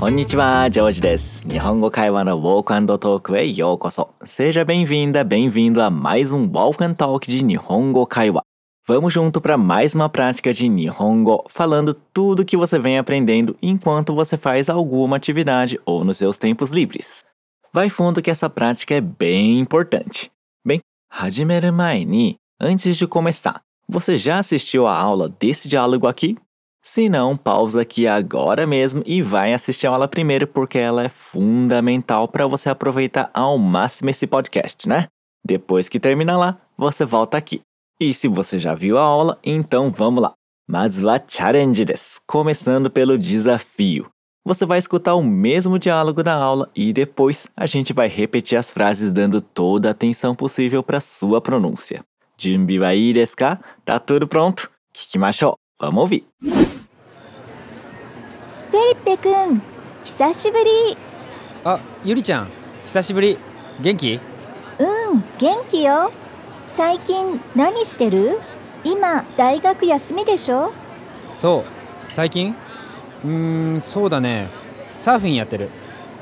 こんにちは、ジョージです。日本語会話の Walk and Talk へようこそ。Seja bem-vinda, bem-vindo a mais um Walk and Talk de Nihongo Kaiwa. Vamos junto para mais uma prática de Nihongo, falando tudo que você vem aprendendo enquanto você faz alguma atividade ou nos seus tempos livres. Vai fundo que essa prática é bem importante. Bem, hajimeru mai ni, antes de começar, você já assistiu a aula desse diálogo aqui? Se não, pausa aqui agora mesmo e vai assistir a aula primeiro, porque ela é fundamental para você aproveitar ao máximo esse podcast, né? Depois que terminar lá, você volta aqui. E se você já viu a aula, então vamos lá. Mazu wa challenge desu. Começando pelo desafio. Você vai escutar o mesmo diálogo da aula e depois a gente vai repetir as frases dando toda a atenção possível para sua pronúncia. Junbi wa desu ka? Tá tudo pronto? Kikimashou. Vamos ouvir. フェリッペくん久しぶり。あゆりちゃん久しぶり。元気？うん元気よ。最近何してる？今大学休みでしょ？そう。最近？うーんそうだね。サーフィンやってる。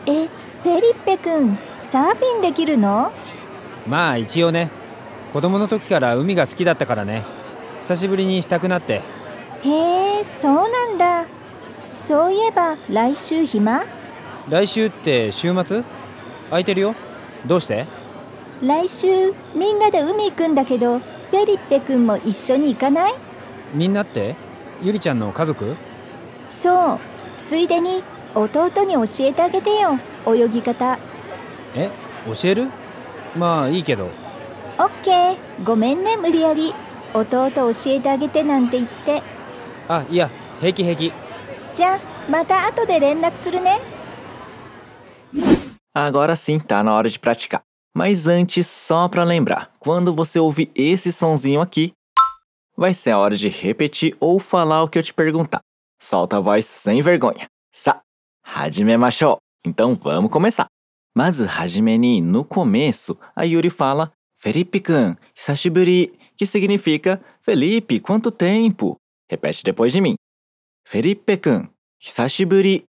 えフェリッペくんサーフィンできるの？まあ一応ね。子供の時から海が好きだったからね。久しぶりにしたくなってへえそうなんだ。そういえば来週暇？来週って週末？空いてるよ。どうして？来週みんなで海行くんだけどフェリッペくんも一緒に行かない？みんなって？ゆりちゃんの家族？そう。ついでに弟に教えてあげてよ。泳ぎ方。え？教える？まあいいけど。オッケー。ごめんね無理やり。弟教えてあげ te なんて言ってあいや平気平気じゃあまた後で連絡するね Agora sim, tá na hora de praticar. Mas antes, só para lembrar, quando você ouvir esse sonzinho aqui, vai ser a hora de repetir ou falar o que eu te perguntar. Solta a voz sem vergonha. Sa, hajimemashou. Então vamos começar. Mas hajime ni, no começo, a Yuri fala Felipe-kun, hisashiburi, que significa Felipe, quanto tempo? Repete depois de mim. Felipe-kun, hisashiburi.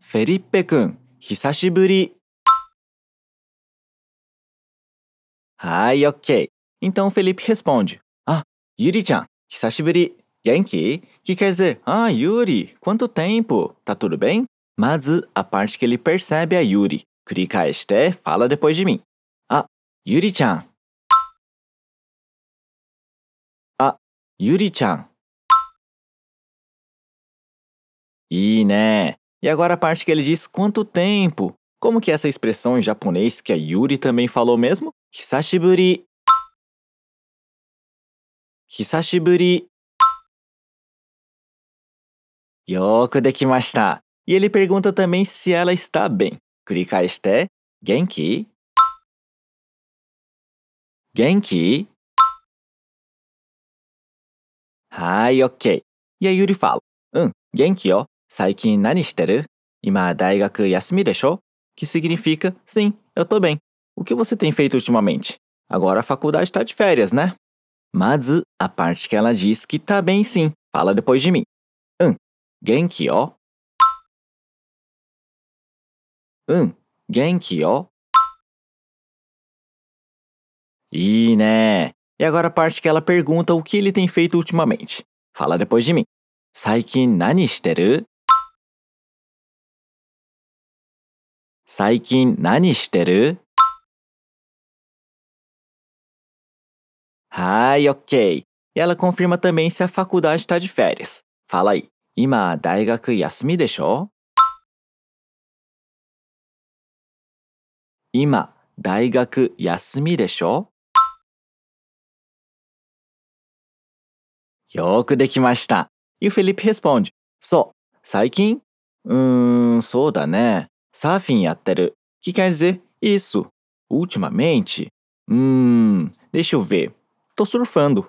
Felipe-kun, hisashiburi. Ai, ok. Então Felipe responde. Ah, Yuri-chan, hisashiburi. Genki, que quer dizer, ah, Yuri, quanto tempo? Tá tudo bem? Mas a parte que ele percebe é Yuri. Kurikaeshite fala depois de mim. Ah, Yuri-chan, Ah, Yuri-chan. いいね。E agora a parte que ele diz quanto tempo. Como que é essa expressão em japonês que a Yuri também falou mesmo? Hisashiburi. Hisashiburi. Yoku dekimashita. E ele pergunta também se ela está bem. Kurikaeshite. Genki? Genki? Hai, ok. E a Yuri fala: Hum, genki yo. 最近何してる今大学休みでしょ Que significa sim, eu tô bem. O que você tem feito ultimamente? Agora a faculdade está de férias, né? Mas a parte que ela diz que tá bem sim. Fala depois de mim. Um, genki yo. Um, genki yo. E né? e agora a parte que ela pergunta o que ele tem feito ultimamente. Fala depois de mim. Saikin nani shiteru? Saikin nani shiteru? Ai, ok. E ela confirma também se a faculdade está de férias. Fala aí. Ima daigaku yasumi desho? Ima daigaku yasumi desho? よーくできました。E o Felipe responde: そう、最近うーん、そうだね。サーフィンやってる。Que quer dizer isso. Ultimamente? Hum, deixa eu ver. Tô surfando.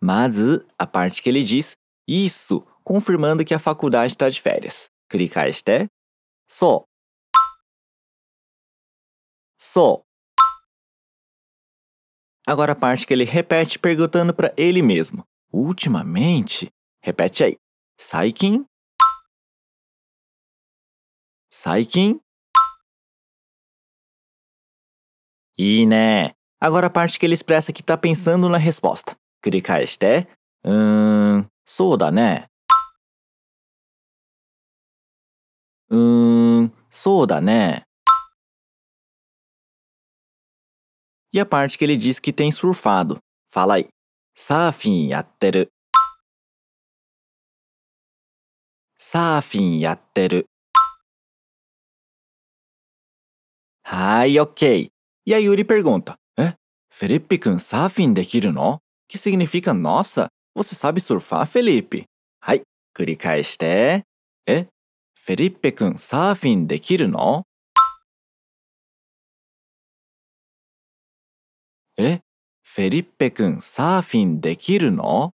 Mas a parte que ele diz isso, confirmando que a faculdade está de férias. Clicar este. Só. Só. Agora a parte que ele repete perguntando para ele mesmo. Ultimamente? Repete aí. Saikin. Saikin. E né? Agora a parte que ele expressa que tá pensando na resposta. Clicar este. Hum. Soda, né? Hum. Soda, né? E a parte que ele diz que tem surfado. Fala aí. サーフィンやってる。サーフィンやってる。はい、OK. E aí Yuri pergunta: É? Felipe kun surfing できるの Que significa Nossa, você sabe surfar, Felipe? はい、繰り返して。え Felipe kun surfing できるのえフェリッペくんサーフィンできるの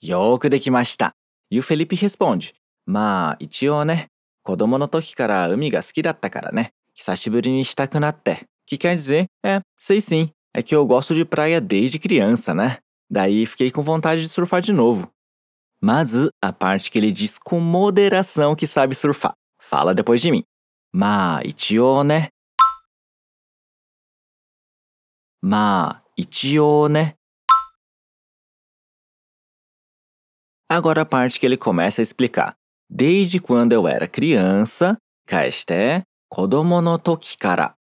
よーくできました。E o Felipe responde: まあ、一応ね、子供の時から海が好きだったからね、久しぶりにしたくなって。Que quer dizer, é, sei sim, é que eu gosto de praia desde criança, né? Daí fiquei com vontade de surfar de novo. Mas a parte que ele diz com moderação que sabe surfar. Fala depois de mim. まあ、一応ね。まあ、一応ね。Agora a parte que ele começa a explicar. Desde quando eu era criança, 返して、子供の時から。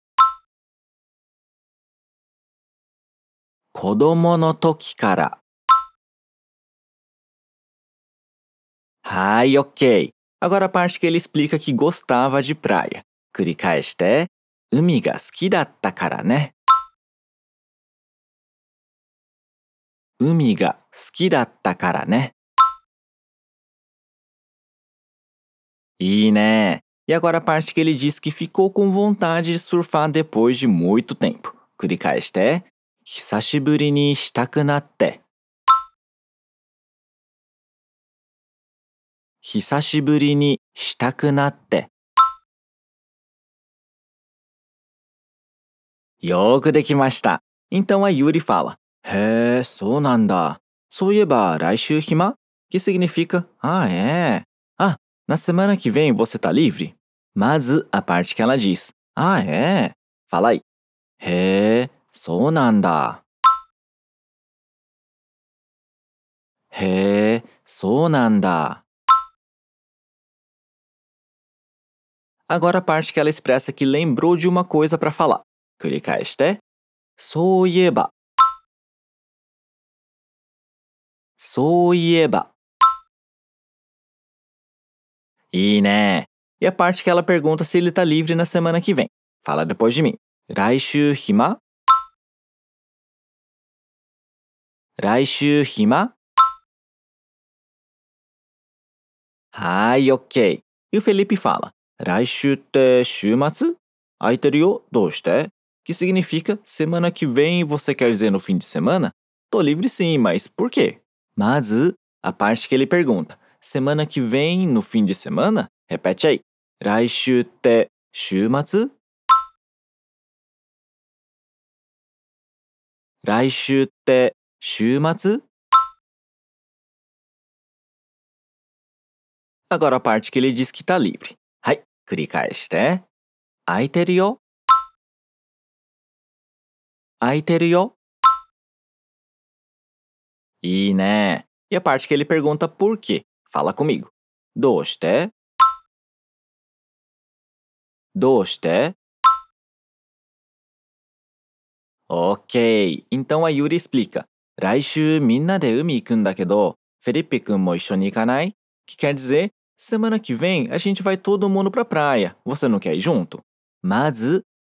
子供の時から。はい、OK. Agora a parte que ele explica que gostava de praia. Kurikaeshite, umi ga suki datta kara ne. Né? Umi ga suki datta kara ne. Né? E né? E agora a parte que ele diz que ficou com vontade de surfar depois de muito tempo. Kurikaeshite, hisashiburi ni shitakunatte. 久しぶりにしたくなって。よーくできました。Então a Yuri fala: へえ、そうなんだ。そういえば来週暇 Que significa: Ah, é. Ah, na semana que vem você tá livre? Mas a parte que ela diz: Ah, é. Fala aí. へえ、そうなん Agora a parte que ela expressa que lembrou de uma coisa para falar. Kurikaeshite. Soieba. Soieba. E né? E a parte que ela pergunta se ele tá livre na semana que vem. Fala depois de mim. Raishu hima? Raishu hima? Ai, ok. E o Felipe fala: 来週って週末空いてるよ、どうして Que significa semana que vem você quer dizer no fim de semana? Tô livre sim, mas por quê? Mas a parte que ele pergunta: semana que vem no fim de semana? Repete aí. 来週って週末来週って週末 Agora a parte que ele diz que tá livre. はい、繰り返して。空いてるよ。空いてるよ。いいね。E a parte que ele pergunta por quê? Fala comigo. どうしてどうして Ok, então a Yuri explica. 来週みんなで海行くんだけど、フェリッペ君も一緒に行かない Que quer dizer, Semana que vem a gente vai todo mundo pra praia. Você não quer ir junto? Mas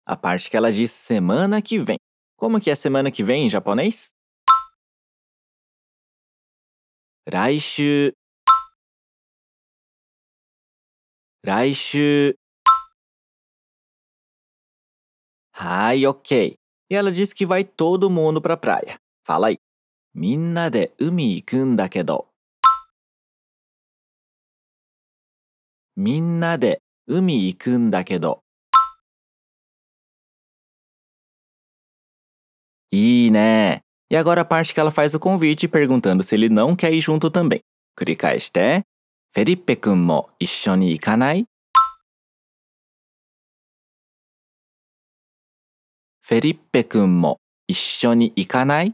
a parte que ela diz semana que vem. Como que é semana que vem em japonês? Raishu. Raishu. Ai, ok. E ela diz que vai todo mundo pra praia. Fala aí. Minna de umi ikun dakedo. みんなで海行くんだけど。いいね E agora a parte que ela faz o convite perguntando se ele não quer ir junto também. Kurikai shite. Felipe kun mo issho ni ikanai? Felipe kun mo issho ni ikanai?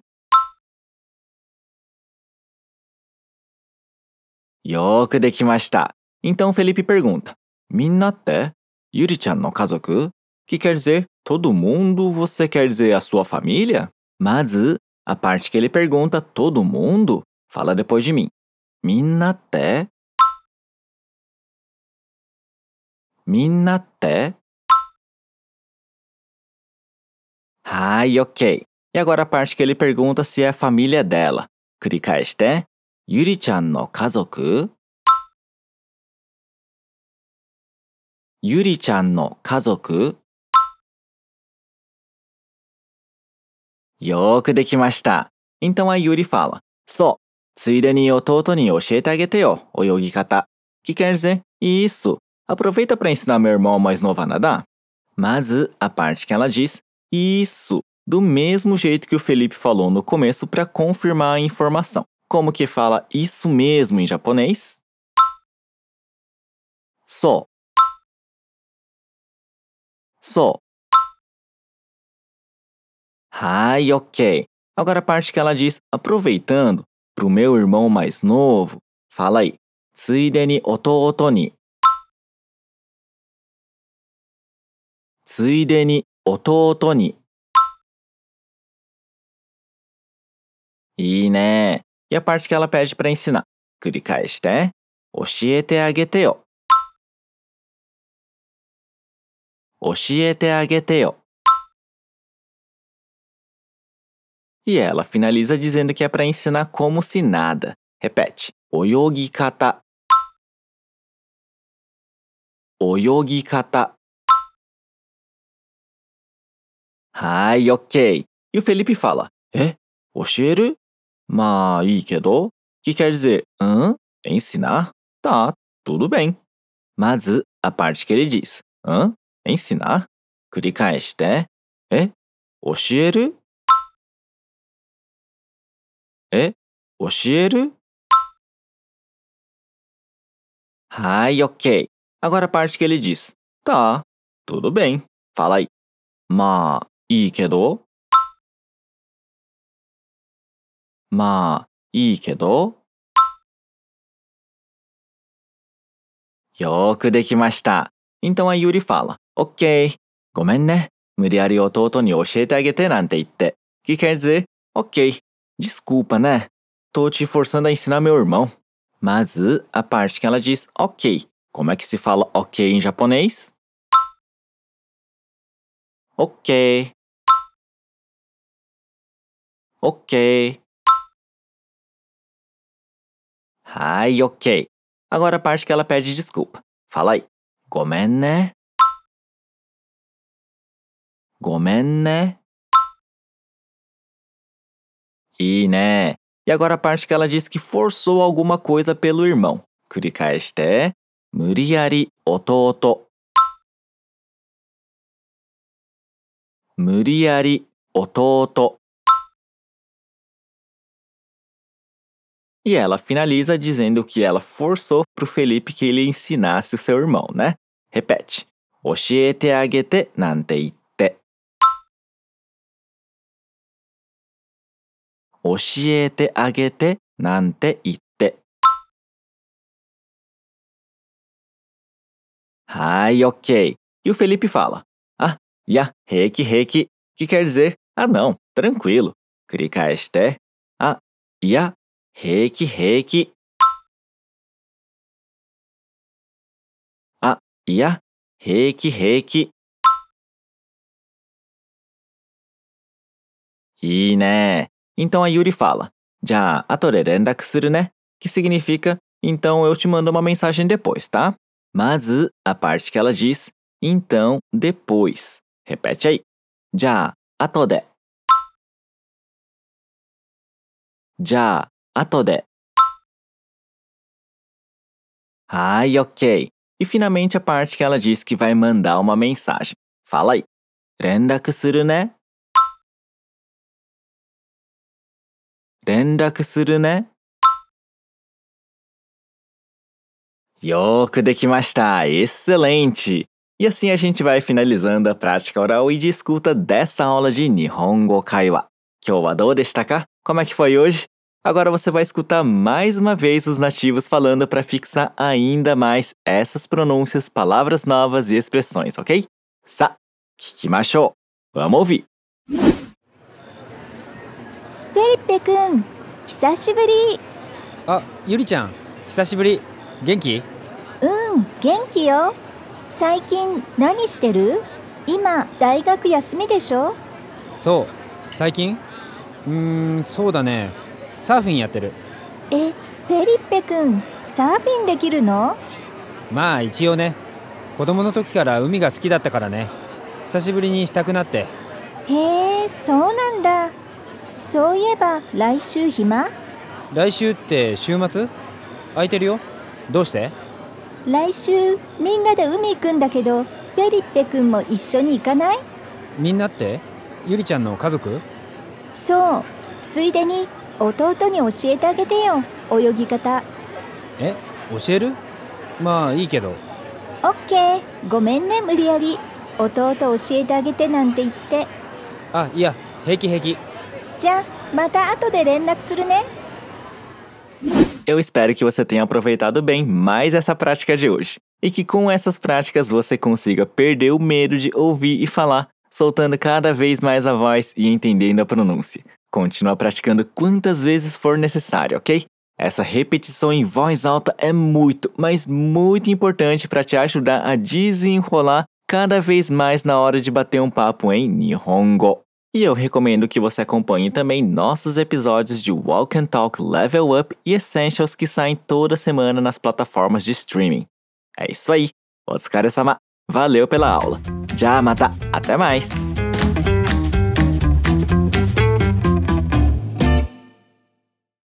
よーくできました。Então Felipe pergunta: Minate, Yuri-chan no kazoku? Que quer dizer todo mundo, você quer dizer a sua família? Mas a parte que ele pergunta todo mundo, fala depois de mim. Minate. Minate. Ai, ok. E agora a parte que ele pergunta se é a família dela. Kurikaeshite. Yuri-chan no kazoku? ゆりちゃんの家族ゆりちゃんの家族よーくできました。Então a Yuri fala: そう、ついでに弟に教えてあげてよ、泳ぎ方。Que quer dizer? Isso. Aproveita para ensinar meu irmão mais novo a nadar. Mas a parte que ela diz: Isso. Do mesmo jeito que o Felipe falou no começo para confirmar a informação. Como que fala isso mesmo em japonês? So. So. Ai, ok. Agora a parte que ela diz aproveitando pro meu irmão mais novo. Fala aí. Tsuide ni otouto ni. Tsuide ni otouto ni. E né? E a parte que ela pede para ensinar. Kurikaeshite, oshiete agete yo. 教えてあげてよ。教えてあげてよ。E ela finaliza dizendo que é para ensinar como se nada. Repete. 泳ぎ方。泳ぎ方。はい、ok. E o Felipe fala: É? 教える Ma,いいけど Que quer dizer, hã? Ensinar? Tá, tudo bem. Mas a parte que ele diz, hã? Ensinar? 繰り返して。え教えるえ教えるはい、ok. Agora a parte que ele diz, tá, tudo bem. Fala aí. Ma, いいけどまあ、いいけど。よーくできました。Então a Yuri fala, ok, ごめんね。無理やり弟に教えてあげてなんて言って。Que quer dizer, ok, desculpa, né? Tô te forçando a ensinar meu irmão. Mas a parte que ela diz ok. Como é que se fala ok em japonês? Ok. Ok. Ai, ok. Agora a parte que ela pede desculpa. Fala aí. ごめんね。 ごめんね。いいね。E agora a parte que ela diz que forçou alguma coisa pelo irmão. 繰り返して。無理やり弟。無理やり弟。E ela finaliza dizendo que ela forçou pro Felipe que ele ensinasse o seu irmão, né? Repete. 教えてあ 教えてあげてなんて言って。はい、ok. E o Felipe fala. Ah, ya, reiki, reiki. Que quer dizer, ah não, tranquilo. 繰り返して。あ、いや、平気平気。あ、いや、平気平気。いいね。 então a Yuri fala: Já atorerendak suru? Que significa: Então eu te mando uma mensagem depois, tá? Mas uh, a parte que ela diz: Então depois. Repete aí. Já atode. Já atode. Ai, ok. E finalmente a parte que ela diz que vai mandar uma mensagem. Fala aí. Rendaku? 連絡するね。よーくできました! Excelente! E assim a gente vai finalizando a prática oral e de escuta dessa aula de Nihongo Kaiwa. Kyo do deshita ka? Como é que foi hoje? Agora você vai escutar mais uma vez os nativos falando para fixar ainda mais essas pronúncias, palavras novas e expressões, ok? Sa, kikimashou. Vamos ouvir. Felipe くん、久しぶり。あゆりちゃん久しぶり。元気？うん、元気よ。最近何してる？今、大学休みでしょ？そう。最近？うーんそうだね。サーフィンやってる。え、フェリッペくん、サーフィンできるの？まあ一応ね。子供の時から海が好きだったからね。久しぶりにしたくなって。へえ、そうなんだ。そういえば来週暇？来週って週末？空いてるよ。どうして？来週みんなで海行くんだけど、フェリッペくんも一緒に行かない？みんなって？ゆりちゃんの家族？そう、ついでに弟に教えてあげてよ、泳ぎ方。え？教える？まあいいけど。オッケー、ごめんね無理やり。弟教えてあげてなんて言って。あいや平気平気 じゃあ、また後で連絡するね。 Eu espero que você tenha aproveitado bem mais essa prática de hoje e que com essas práticas você consiga perder o medo de ouvir e falar, soltando cada vez mais a voz e entendendo a pronúncia. Continua praticando quantas vezes for necessário, ok? Essa repetição em voz alta é muito, mas muito importante para te ajudar a desenrolar cada vez mais na hora de bater um papo em Nihongo. E eu recomendo que você acompanhe também nossos episódios de Walk and Talk Level Up e Essentials que saem toda semana nas plataformas de streaming. É isso aí. Otsukare-sama. Valeu pela aula. Já mata. Até mais.